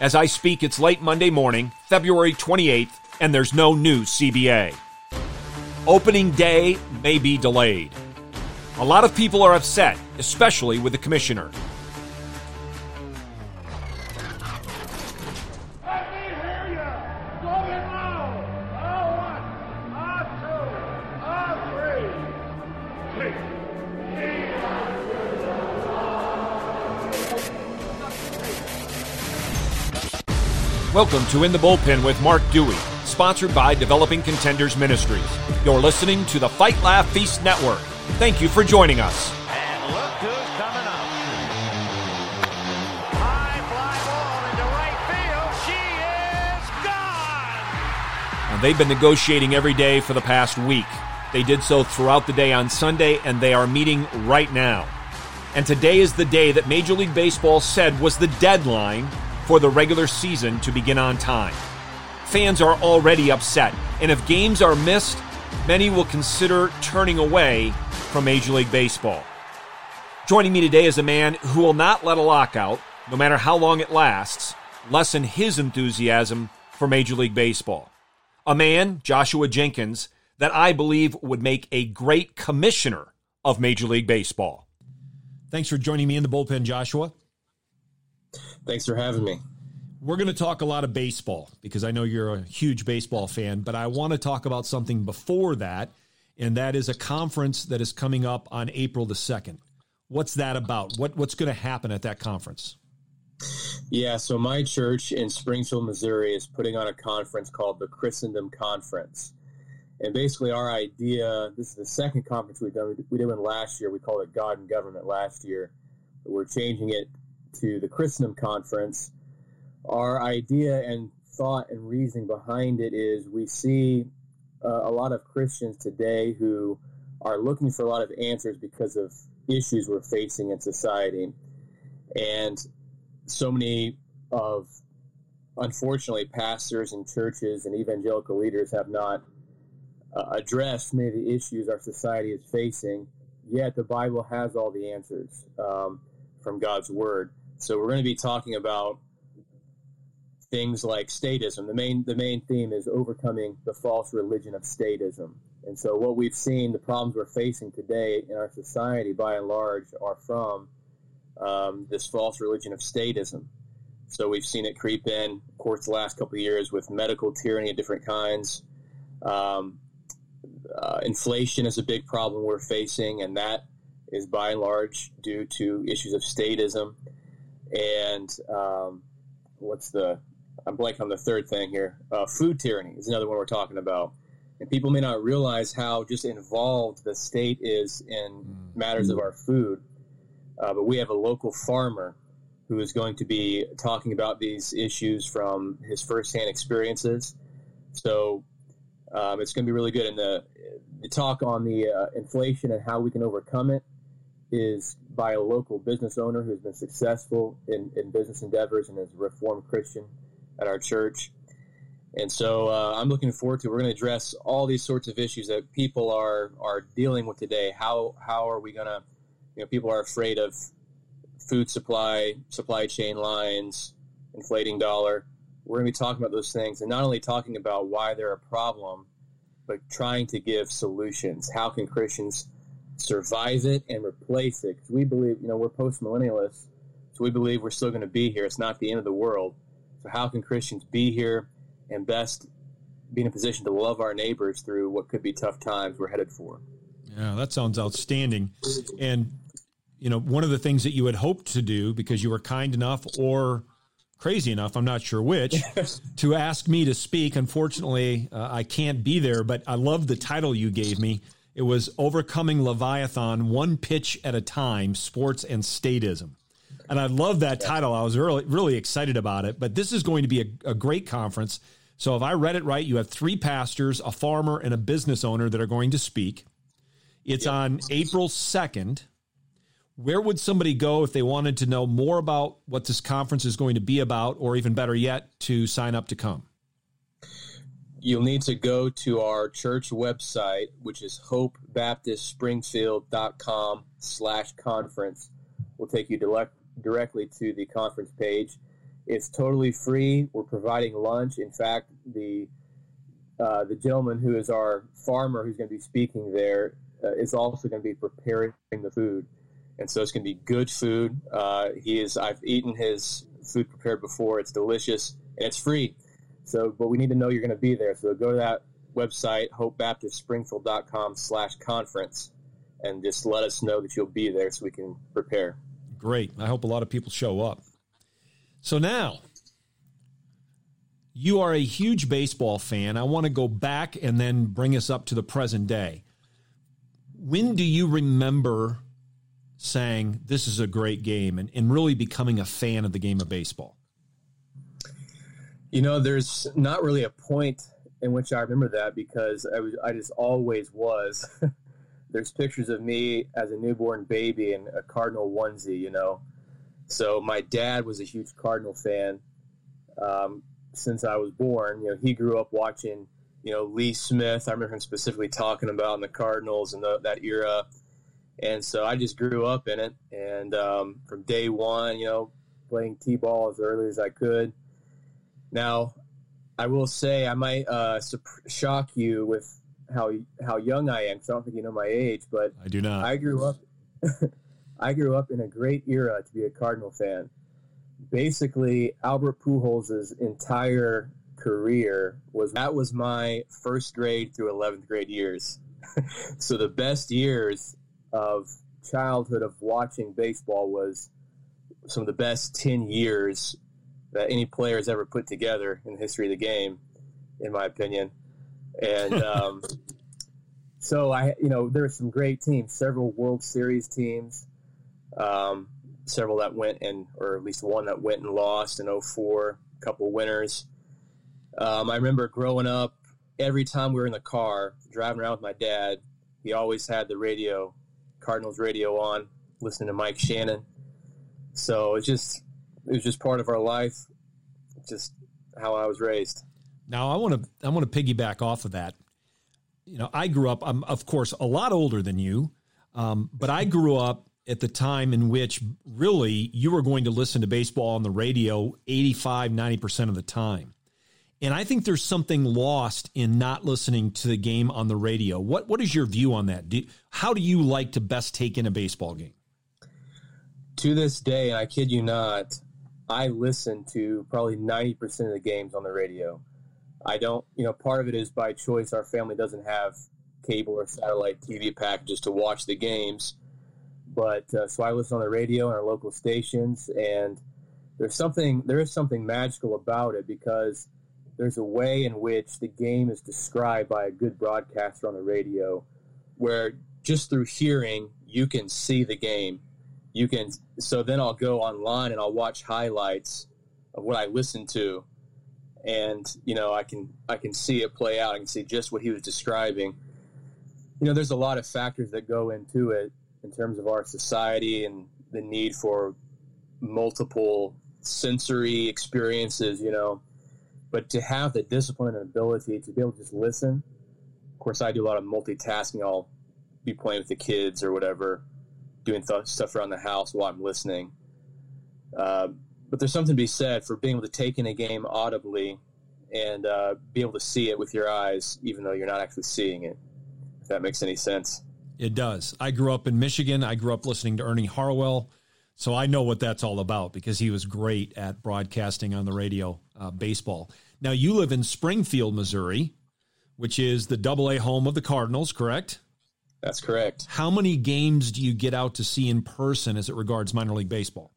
As I speak, it's late Monday morning, February 28th, and there's no new CBA. Opening day may be delayed. A lot of people are upset, especially with the commissioner. Welcome to In the Bullpen with Mark Dewey, sponsored by Developing Contenders Ministries. You're listening to the Fight Laugh Feast Network. Thank you for joining us. And look who's coming up. High fly ball into right field. She is gone. Now, they've been negotiating every day for the past week. They did so throughout the day on Sunday, and they are meeting right now. And today is the day that Major League Baseball said was the deadline for the regular season to begin on time. Fans are already upset, and if games are missed, many will consider turning away from Major League Baseball. Joining me today is a man who will not let a lockout, no matter how long it lasts, lessen his enthusiasm for Major League Baseball. A man, Joshua Jenkins, that I believe would make a great commissioner of Major League Baseball. Thanks for joining me in the bullpen, Joshua. Thanks for having me. We're going to talk a lot of baseball because I know you're a huge baseball fan, but I want to talk about something before that, and that is a conference that is coming up on April the 2nd. What's that about? What, what's going to happen at that conference? Yeah, so my church in Springfield, Missouri is putting on a conference called the Christendom Conference. And basically, our idea this is the second conference we've done. We did one last year. We called it God and Government last year. But we're changing it to the Christendom Conference. Our idea and thought and reasoning behind it is we see uh, a lot of Christians today who are looking for a lot of answers because of issues we're facing in society. And so many of, unfortunately, pastors and churches and evangelical leaders have not uh, addressed many of the issues our society is facing. Yet the Bible has all the answers um, from God's Word. So we're going to be talking about things like statism. The main the main theme is overcoming the false religion of statism. And so what we've seen, the problems we're facing today in our society, by and large, are from um, this false religion of statism. So we've seen it creep in, of course, the last couple of years with medical tyranny of different kinds. Um, uh, inflation is a big problem we're facing, and that is by and large due to issues of statism. And um, what's the I'm blanking on the third thing here. Uh, food tyranny is another one we're talking about. And people may not realize how just involved the state is in matters of our food. Uh, but we have a local farmer who is going to be talking about these issues from his firsthand experiences. So um, it's going to be really good. And the, the talk on the uh, inflation and how we can overcome it is by a local business owner who's been successful in, in business endeavors and is a reformed Christian at our church. And so uh, I'm looking forward to. We're going to address all these sorts of issues that people are are dealing with today. How how are we going to, you know, people are afraid of food supply, supply chain lines, inflating dollar. We're going to be talking about those things, and not only talking about why they're a problem, but trying to give solutions. How can Christians survive it and replace it? Because we believe, you know, we're post millennialists, so we believe we're still going to be here. It's not the end of the world. So how can Christians be here and best be in a position to love our neighbors through what could be tough times we're headed for? Yeah, that sounds outstanding. And you know, one of the things that you had hoped to do because you were kind enough or crazy enough, I'm not sure which, to ask me to speak. Unfortunately, uh, I can't be there, but I love the title you gave me. It was Overcoming Leviathan One Pitch at a Time Sports and Statism. And I love that title. I was really, really excited about it. But this is going to be a, a great conference. So if I read it right, you have three pastors, a farmer, and a business owner that are going to speak. It's on April 2nd. Where would somebody go if they wanted to know more about what this conference is going to be about, or even better yet, to sign up to come? You'll need to go to our church website, which is hopebaptistspringfield.com slash conference. We'll take you direct, directly to the conference page. It's totally free. We're providing lunch. In fact, the uh, the gentleman who is our farmer who's going to be speaking there uh, is also going to be preparing the food, and so it's going to be good food. Uh, he is. I've eaten his food prepared before. It's delicious and it's free. So, but we need to know you're going to be there. So go to that website, hopebaptistspringfield.com slash conference, and just let us know that you'll be there so we can prepare. Great. I hope a lot of people show up. So now, you are a huge baseball fan. I want to go back and then bring us up to the present day. When do you remember saying, This is a great game, and, and really becoming a fan of the game of baseball? You know, there's not really a point in which I remember that because I was I just always was. there's pictures of me as a newborn baby in a Cardinal onesie, you know. So my dad was a huge Cardinal fan um, since I was born. You know, he grew up watching, you know, Lee Smith. I remember him specifically talking about in the Cardinals and the, that era. And so I just grew up in it. And um, from day one, you know, playing t-ball as early as I could. Now, I will say I might uh, shock you with how how young I am because I don't think you know my age, but I do not. I grew up. I grew up in a great era to be a Cardinal fan. Basically, Albert Pujols' entire career was that was my first grade through 11th grade years. so the best years of childhood of watching baseball was some of the best 10 years that any player has ever put together in the history of the game, in my opinion. And um, so I, you know, there were some great teams, several World Series teams, um, several that went and, or at least one that went and lost in 04, a couple winners. Um, I remember growing up, every time we were in the car driving around with my dad, he always had the radio, Cardinals radio on, listening to Mike Shannon. So it's just it was just part of our life, just how I was raised. Now I want to I want to piggyback off of that. You know, I grew up. I'm of course a lot older than you, um, but I grew up at the time in which really you were going to listen to baseball on the radio 85 90% of the time. And I think there's something lost in not listening to the game on the radio. What what is your view on that? Do, how do you like to best take in a baseball game? To this day, I kid you not, I listen to probably 90% of the games on the radio. I don't, you know, part of it is by choice. Our family doesn't have cable or satellite TV packages to watch the games. But uh, so I listen on the radio and our local stations, and there's something, there is something magical about it because there's a way in which the game is described by a good broadcaster on the radio where just through hearing, you can see the game you can so then I'll go online and I'll watch highlights of what I listened to. And you know I can I can see it play out. I can see just what he was describing. You know there's a lot of factors that go into it in terms of our society and the need for multiple sensory experiences you know. But to have the discipline and ability to be able to just listen of course I do a lot of multitasking. I'll be playing with the kids or whatever doing th- stuff around the house while I'm listening. Uh, but there's something to be said for being able to take in a game audibly and uh, be able to see it with your eyes, even though you're not actually seeing it. If that makes any sense. It does. I grew up in Michigan. I grew up listening to Ernie Harwell. So I know what that's all about because he was great at broadcasting on the radio uh, baseball. Now, you live in Springfield, Missouri, which is the double A home of the Cardinals, correct? That's correct. How many games do you get out to see in person as it regards minor league baseball?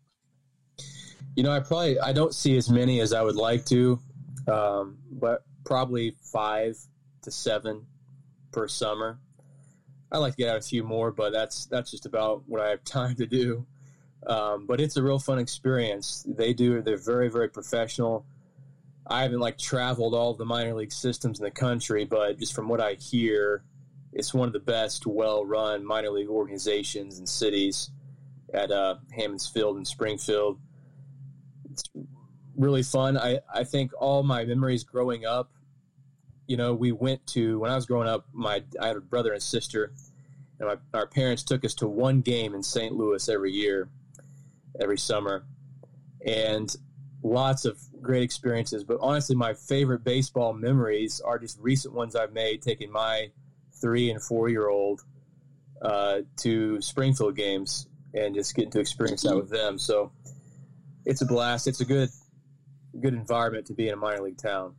You know, I probably I don't see as many as I would like to, um, but probably five to seven per summer. I like to get out a few more, but that's that's just about what I have time to do. Um, but it's a real fun experience. They do. They're very very professional. I haven't like traveled all the minor league systems in the country, but just from what I hear, it's one of the best, well-run minor league organizations and cities at uh, Hammons Field in Springfield. It's really fun. I, I think all my memories growing up, you know, we went to when I was growing up. My I had a brother and sister, and my, our parents took us to one game in St. Louis every year, every summer, and lots of great experiences. But honestly, my favorite baseball memories are just recent ones I've made, taking my three and four year old uh, to Springfield games and just getting to experience that with them. So it's a blast. It's a good good environment to be in a minor league town.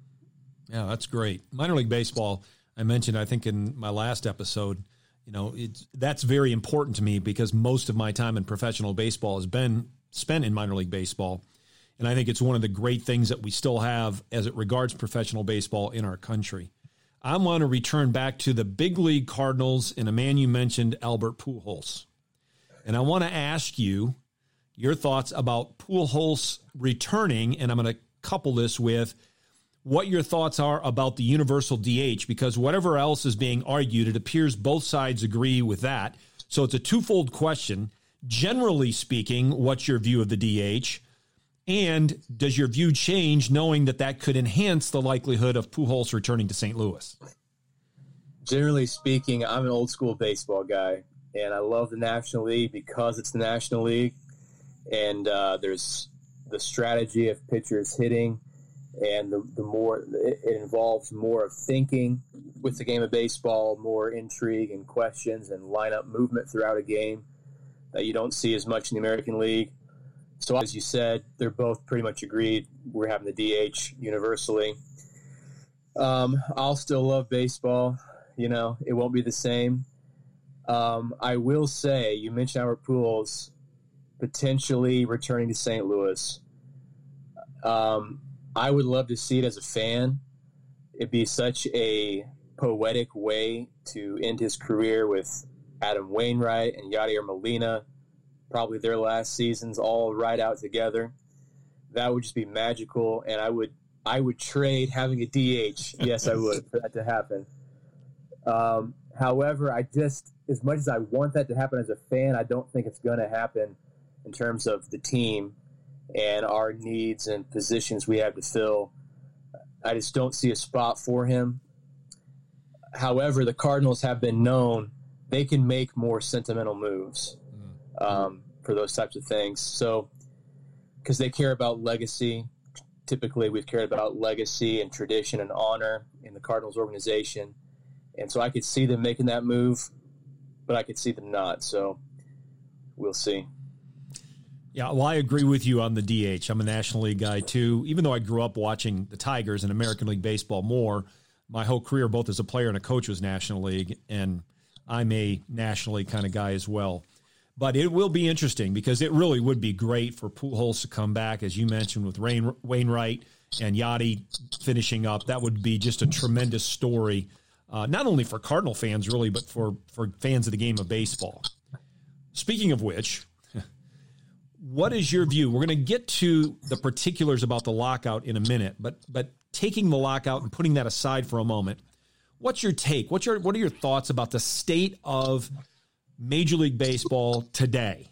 Yeah, that's great. Minor league baseball. I mentioned, I think, in my last episode. You know, it's that's very important to me because most of my time in professional baseball has been spent in minor league baseball. And I think it's one of the great things that we still have as it regards professional baseball in our country. I want to return back to the big league Cardinals and a man you mentioned, Albert Pujols. And I want to ask you your thoughts about Pujols returning. And I'm going to couple this with what your thoughts are about the universal DH, because whatever else is being argued, it appears both sides agree with that. So it's a twofold question. Generally speaking, what's your view of the DH? And does your view change knowing that that could enhance the likelihood of Pujols returning to St. Louis? Generally speaking, I'm an old school baseball guy, and I love the National League because it's the National League, and uh, there's the strategy of pitchers hitting, and the, the more it involves more of thinking with the game of baseball, more intrigue and questions and lineup movement throughout a game that you don't see as much in the American League. So, as you said, they're both pretty much agreed. We're having the DH universally. Um, I'll still love baseball. You know, it won't be the same. Um, I will say, you mentioned Albert Pujols potentially returning to St. Louis. Um, I would love to see it as a fan. It'd be such a poetic way to end his career with Adam Wainwright and Yadier Molina probably their last seasons all right out together. That would just be magical, and I would I would trade having a DH. Yes, I would for that to happen. Um, however, I just as much as I want that to happen as a fan, I don't think it's going to happen in terms of the team and our needs and positions we have to fill. I just don't see a spot for him. However, the Cardinals have been known they can make more sentimental moves um, for those types of things. So, because they care about legacy, typically we've cared about legacy and tradition and honor in the Cardinals organization. And so I could see them making that move, but I could see them not. So we'll see. Yeah, well, I agree with you on the DH. I'm a National League guy too. Even though I grew up watching the Tigers and American League Baseball more, my whole career, both as a player and a coach, was National League, and I'm a National League kind of guy as well. But it will be interesting because it really would be great for Pujols to come back, as you mentioned, with Rain, Wainwright and Yadi finishing up. That would be just a tremendous story, uh, not only for Cardinal fans, really, but for, for fans of the game of baseball. Speaking of which, what is your view? We're going to get to the particulars about the lockout in a minute, but but taking the lockout and putting that aside for a moment, what's your take? What's your what are your thoughts about the state of Major League Baseball today,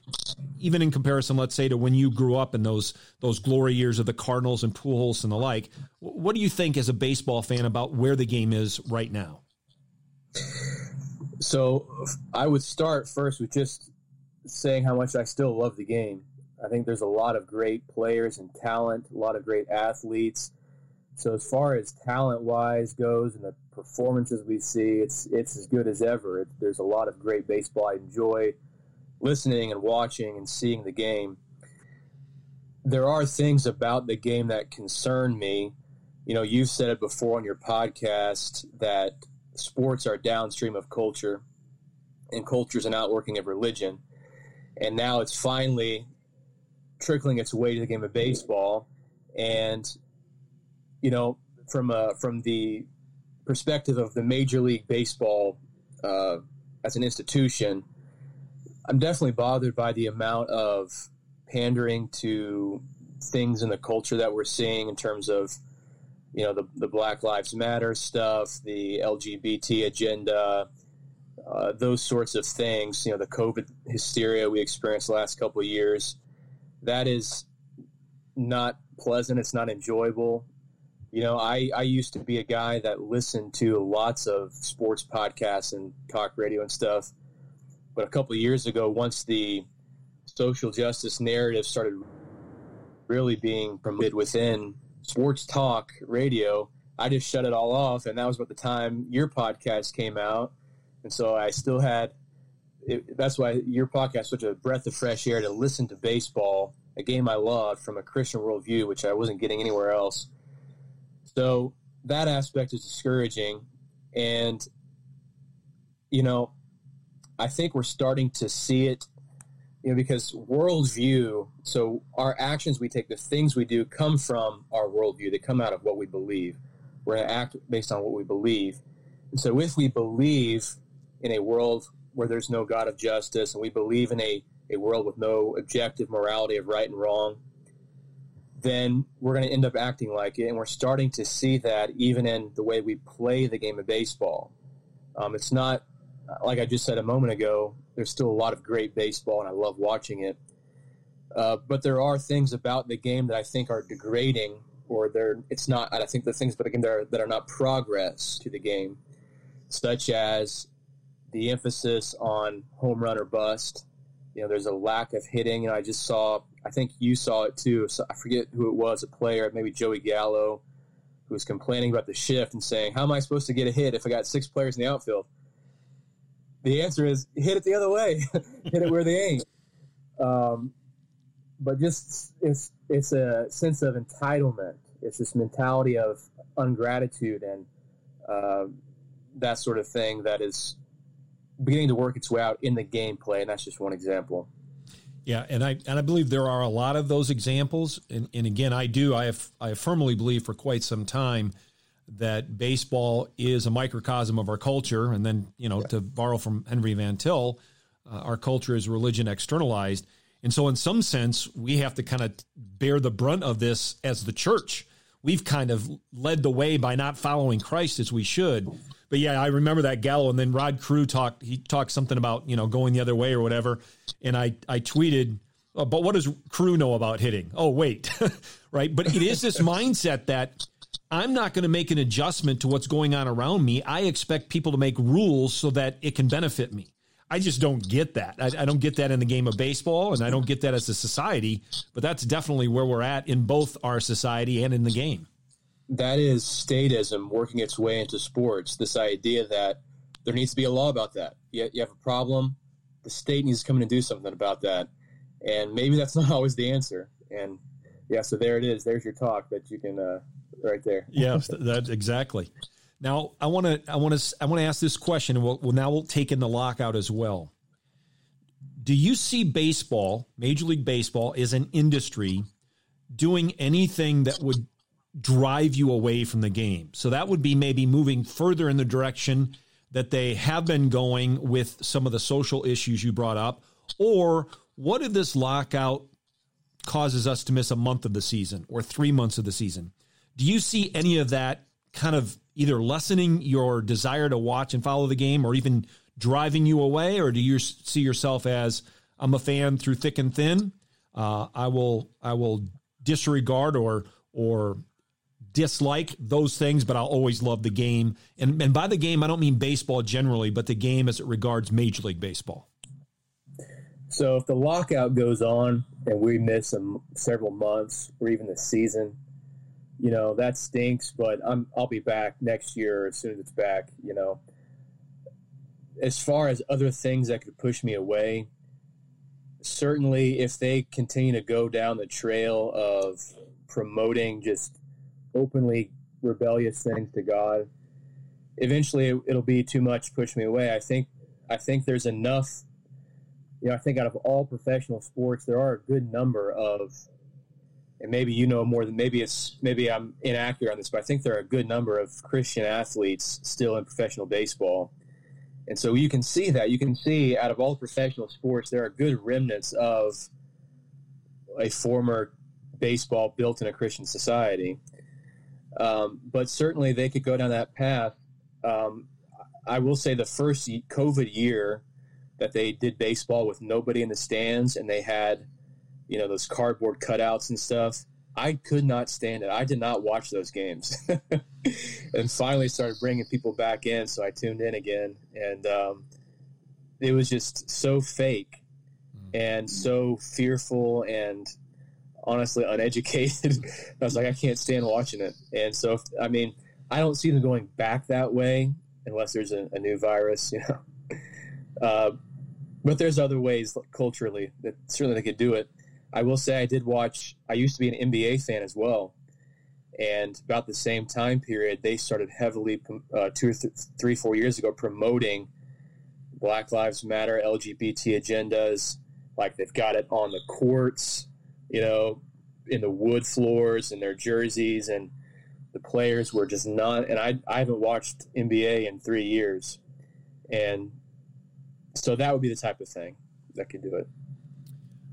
even in comparison, let's say, to when you grew up in those those glory years of the Cardinals and Pujols and the like. What do you think as a baseball fan about where the game is right now? So I would start first with just saying how much I still love the game. I think there's a lot of great players and talent, a lot of great athletes. So as far as talent wise goes and the performances we see, it's it's as good as ever. It, there's a lot of great baseball. I enjoy listening and watching and seeing the game. There are things about the game that concern me. You know, you've said it before on your podcast that sports are downstream of culture, and culture is an outworking of religion. And now it's finally trickling its way to the game of baseball. And you know, from uh, from the perspective of the Major League Baseball uh, as an institution, I'm definitely bothered by the amount of pandering to things in the culture that we're seeing in terms of, you know, the, the Black Lives Matter stuff, the LGBT agenda, uh, those sorts of things. You know, the COVID hysteria we experienced the last couple of years. That is not pleasant. It's not enjoyable. You know, I, I used to be a guy that listened to lots of sports podcasts and talk radio and stuff. But a couple years ago, once the social justice narrative started really being promoted within sports talk radio, I just shut it all off. And that was about the time your podcast came out. And so I still had, it, that's why your podcast such a breath of fresh air to listen to baseball, a game I loved from a Christian worldview, which I wasn't getting anywhere else. So that aspect is discouraging. And, you know, I think we're starting to see it, you know, because worldview, so our actions we take, the things we do come from our worldview. They come out of what we believe. We're going to act based on what we believe. And so if we believe in a world where there's no God of justice and we believe in a, a world with no objective morality of right and wrong, then we're going to end up acting like it. And we're starting to see that even in the way we play the game of baseball. Um, it's not, like I just said a moment ago, there's still a lot of great baseball and I love watching it. Uh, but there are things about the game that I think are degrading or they're, it's not, I think the things but again, that are, that are not progress to the game, such as the emphasis on home run or bust. You know, there's a lack of hitting. And I just saw I think you saw it too. So I forget who it was, a player, maybe Joey Gallo, who was complaining about the shift and saying, "How am I supposed to get a hit if I got six players in the outfield?" The answer is hit it the other way, hit it where they ain't. Um, but just it's it's a sense of entitlement. It's this mentality of ungratitude and uh, that sort of thing that is beginning to work its way out in the gameplay, and that's just one example. Yeah, and I and I believe there are a lot of those examples. And, and again, I do I have I firmly believe for quite some time that baseball is a microcosm of our culture. And then you know yeah. to borrow from Henry Van Til, uh, our culture is religion externalized. And so, in some sense, we have to kind of bear the brunt of this as the church. We've kind of led the way by not following Christ as we should. But yeah, I remember that Gallo, and then Rod Carew talked. He talked something about you know going the other way or whatever, and I I tweeted, oh, but what does Carew know about hitting? Oh wait, right? But it is this mindset that I'm not going to make an adjustment to what's going on around me. I expect people to make rules so that it can benefit me. I just don't get that. I, I, don't get that in the game of baseball, and I don't get that as a society. But that's definitely where we're at in both our society and in the game that is statism working its way into sports. This idea that there needs to be a law about that. You, you have a problem, the state needs to come in and do something about that. And maybe that's not always the answer. And yeah, so there it is. There's your talk that you can uh, right there. yes, that exactly. Now I want to I want to I want to ask this question, and we'll, we'll now we'll take in the lockout as well. Do you see baseball, Major League Baseball, as an industry doing anything that would drive you away from the game. So that would be maybe moving further in the direction that they have been going with some of the social issues you brought up. Or what if this lockout causes us to miss a month of the season or three months of the season? Do you see any of that kind of either lessening your desire to watch and follow the game or even driving you away? Or do you see yourself as I'm a fan through thick and thin? Uh, I will I will disregard or or dislike those things, but I'll always love the game. And, and by the game, I don't mean baseball generally, but the game as it regards Major League Baseball. So if the lockout goes on and we miss some several months or even the season, you know that stinks. But I'm I'll be back next year as soon as it's back. You know, as far as other things that could push me away, certainly if they continue to go down the trail of promoting just openly rebellious things to God, eventually it'll be too much. Push me away. I think. I think there's enough. You know, I think out of all professional sports, there are a good number of, and maybe you know more than maybe it's maybe I'm inaccurate on this, but I think there are a good number of Christian athletes still in professional baseball. And so you can see that. You can see out of all professional sports, there are good remnants of a former baseball built in a Christian society. Um, but certainly they could go down that path. Um, I will say the first COVID year that they did baseball with nobody in the stands and they had, you know, those cardboard cutouts and stuff. I could not stand it. I did not watch those games, and finally started bringing people back in. So I tuned in again, and um, it was just so fake and so fearful and honestly uneducated. I was like, I can't stand watching it. And so, if, I mean, I don't see them going back that way unless there's a, a new virus, you know. Uh, but there's other ways culturally that certainly they could do it. I will say I did watch. I used to be an NBA fan as well, and about the same time period, they started heavily uh, two, th- three, four years ago promoting Black Lives Matter, LGBT agendas. Like they've got it on the courts, you know, in the wood floors and their jerseys, and the players were just not. And I I haven't watched NBA in three years, and so that would be the type of thing that could do it.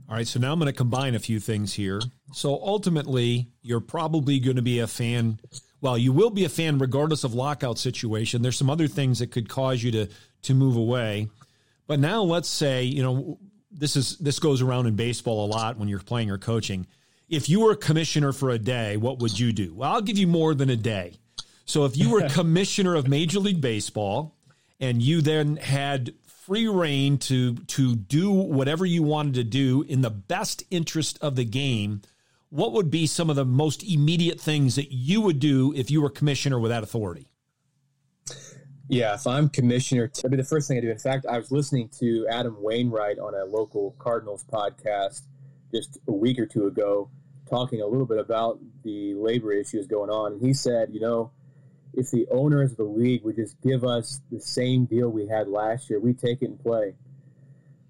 All right, so now I'm going to combine a few things here. So ultimately, you're probably going to be a fan. Well, you will be a fan regardless of lockout situation. There's some other things that could cause you to to move away. But now let's say, you know, this is this goes around in baseball a lot when you're playing or coaching. If you were a commissioner for a day, what would you do? Well, I'll give you more than a day. So if you were commissioner of Major League Baseball and you then had free rein to to do whatever you wanted to do in the best interest of the game, what would be some of the most immediate things that you would do if you were commissioner with that authority? Yeah, if I'm commissioner, that'd be the first thing I do. In fact, I was listening to Adam Wainwright on a local Cardinals podcast just a week or two ago, talking a little bit about the labor issues going on. And he said, you know, if the owners of the league would just give us the same deal we had last year, we take it and play.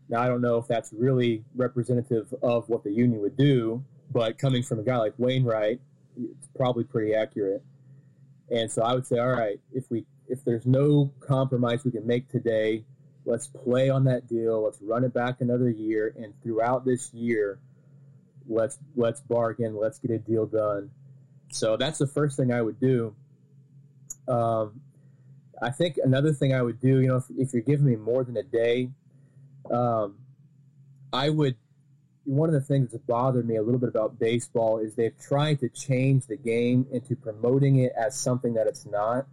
Now, I don't know if that's really representative of what the union would do, but coming from a guy like Wainwright, it's probably pretty accurate. And so I would say, all right, if we if there's no compromise we can make today, let's play on that deal. Let's run it back another year, and throughout this year, let's let's bargain. Let's get a deal done. So that's the first thing I would do. Um, I think another thing I would do, you know, if, if you're giving me more than a day, um, I would. One of the things that bothered me a little bit about baseball is they've tried to change the game into promoting it as something that it's not.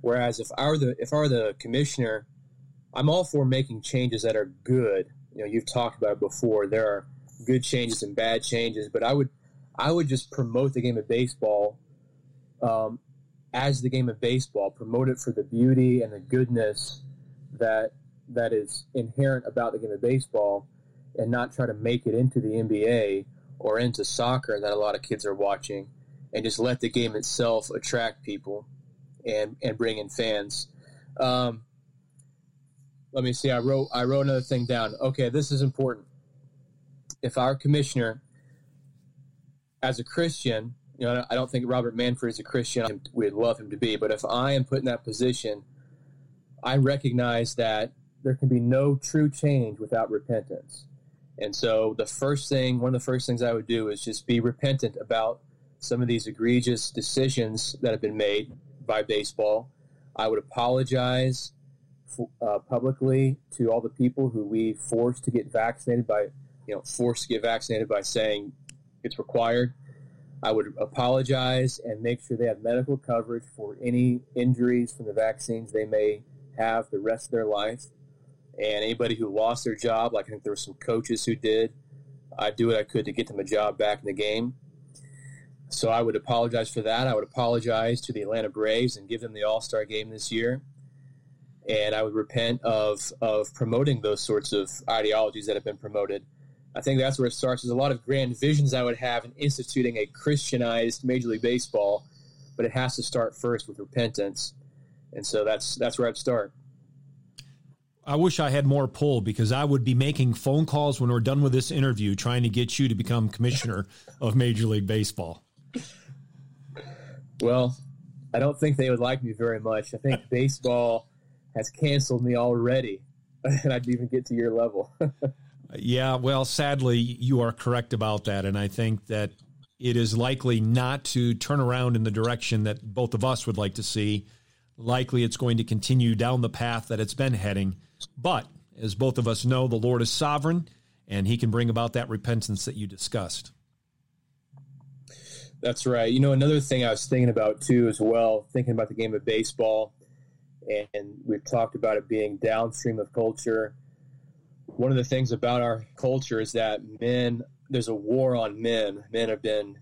Whereas if I were the if I were the commissioner, I'm all for making changes that are good. You know, you've talked about it before. There are good changes and bad changes, but I would I would just promote the game of baseball um, as the game of baseball. Promote it for the beauty and the goodness that that is inherent about the game of baseball, and not try to make it into the NBA or into soccer that a lot of kids are watching, and just let the game itself attract people and and bring in fans. Um, let me see. I wrote I wrote another thing down. Okay, this is important. If our commissioner, as a Christian, you know, I don't think Robert Manfred is a Christian. We'd love him to be, but if I am put in that position, I recognize that there can be no true change without repentance. And so, the first thing, one of the first things I would do is just be repentant about some of these egregious decisions that have been made by baseball. I would apologize uh, publicly to all the people who we forced to get vaccinated by, you know, forced to get vaccinated by saying it's required. I would apologize and make sure they have medical coverage for any injuries from the vaccines they may have the rest of their life. And anybody who lost their job, like I think there were some coaches who did, I'd do what I could to get them a job back in the game. So I would apologize for that. I would apologize to the Atlanta Braves and give them the All Star game this year. And I would repent of of promoting those sorts of ideologies that have been promoted. I think that's where it starts. There's a lot of grand visions I would have in instituting a Christianized Major League Baseball, but it has to start first with repentance. And so that's that's where I'd start. I wish I had more pull because I would be making phone calls when we're done with this interview, trying to get you to become commissioner of Major League Baseball. Well, I don't think they would like me very much. I think baseball has canceled me already, and I'd even get to your level. yeah, well, sadly, you are correct about that, and I think that it is likely not to turn around in the direction that both of us would like to see. Likely, it's going to continue down the path that it's been heading. But as both of us know, the Lord is sovereign, and He can bring about that repentance that you discussed. That's right. You know, another thing I was thinking about too, as well, thinking about the game of baseball, and we've talked about it being downstream of culture. One of the things about our culture is that men there's a war on men. Men have been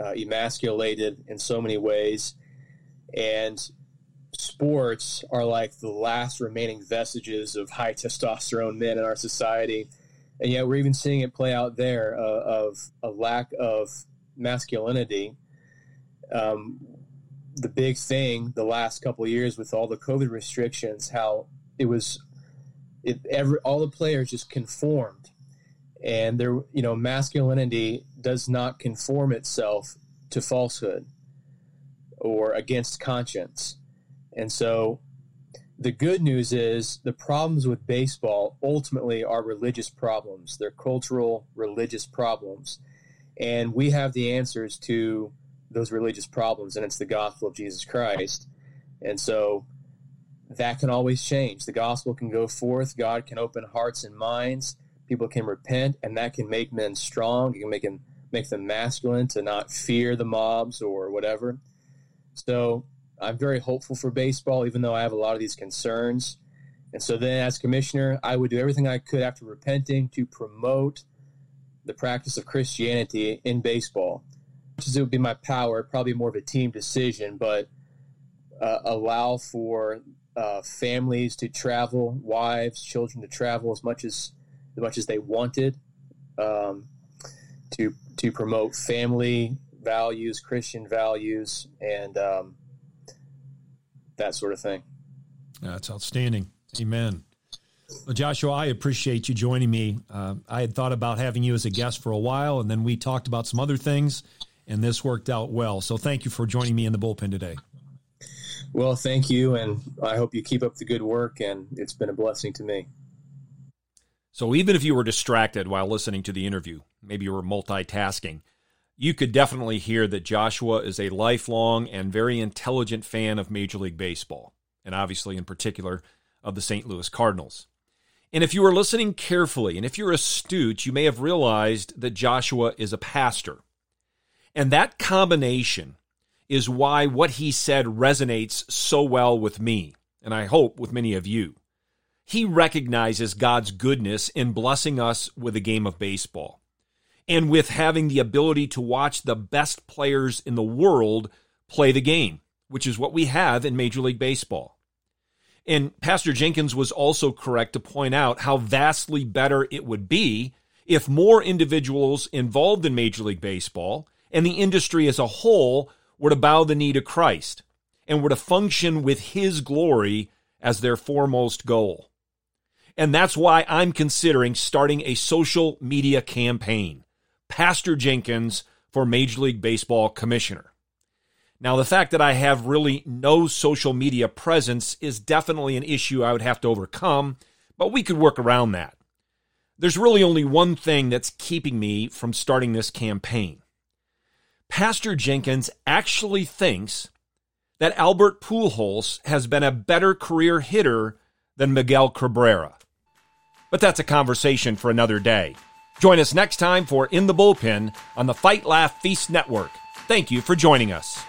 uh, emasculated in so many ways, and sports are like the last remaining vestiges of high testosterone men in our society. And yet, we're even seeing it play out there uh, of a lack of masculinity. Um, the big thing the last couple years with all the COVID restrictions, how it was, it every all the players just conformed, and there, you know, masculinity does not conform itself to falsehood or against conscience, and so the good news is the problems with baseball ultimately are religious problems. They're cultural, religious problems. And we have the answers to those religious problems, and it's the gospel of Jesus Christ. And so that can always change. The gospel can go forth, God can open hearts and minds, people can repent, and that can make men strong. It can make them make them masculine to not fear the mobs or whatever. So I'm very hopeful for baseball, even though I have a lot of these concerns. And so then, as commissioner, I would do everything I could after repenting to promote the practice of Christianity in baseball. Which is, it would be my power, probably more of a team decision, but uh, allow for uh, families to travel, wives, children to travel as much as as much as they wanted, um, to to promote family values, Christian values, and um, that sort of thing. That's outstanding. Amen. Well, Joshua, I appreciate you joining me. Uh, I had thought about having you as a guest for a while, and then we talked about some other things, and this worked out well. So thank you for joining me in the bullpen today. Well, thank you, and I hope you keep up the good work, and it's been a blessing to me. So even if you were distracted while listening to the interview, maybe you were multitasking, you could definitely hear that Joshua is a lifelong and very intelligent fan of Major League Baseball, and obviously, in particular, of the St. Louis Cardinals. And if you were listening carefully, and if you're astute, you may have realized that Joshua is a pastor. And that combination is why what he said resonates so well with me, and I hope with many of you. He recognizes God's goodness in blessing us with a game of baseball and with having the ability to watch the best players in the world play the game, which is what we have in Major League Baseball. And Pastor Jenkins was also correct to point out how vastly better it would be if more individuals involved in Major League Baseball and the industry as a whole were to bow the knee to Christ and were to function with His glory as their foremost goal. And that's why I'm considering starting a social media campaign Pastor Jenkins for Major League Baseball Commissioner. Now, the fact that I have really no social media presence is definitely an issue I would have to overcome, but we could work around that. There's really only one thing that's keeping me from starting this campaign. Pastor Jenkins actually thinks that Albert Pujols has been a better career hitter than Miguel Cabrera. But that's a conversation for another day. Join us next time for In the Bullpen on the Fight Laugh Feast Network. Thank you for joining us.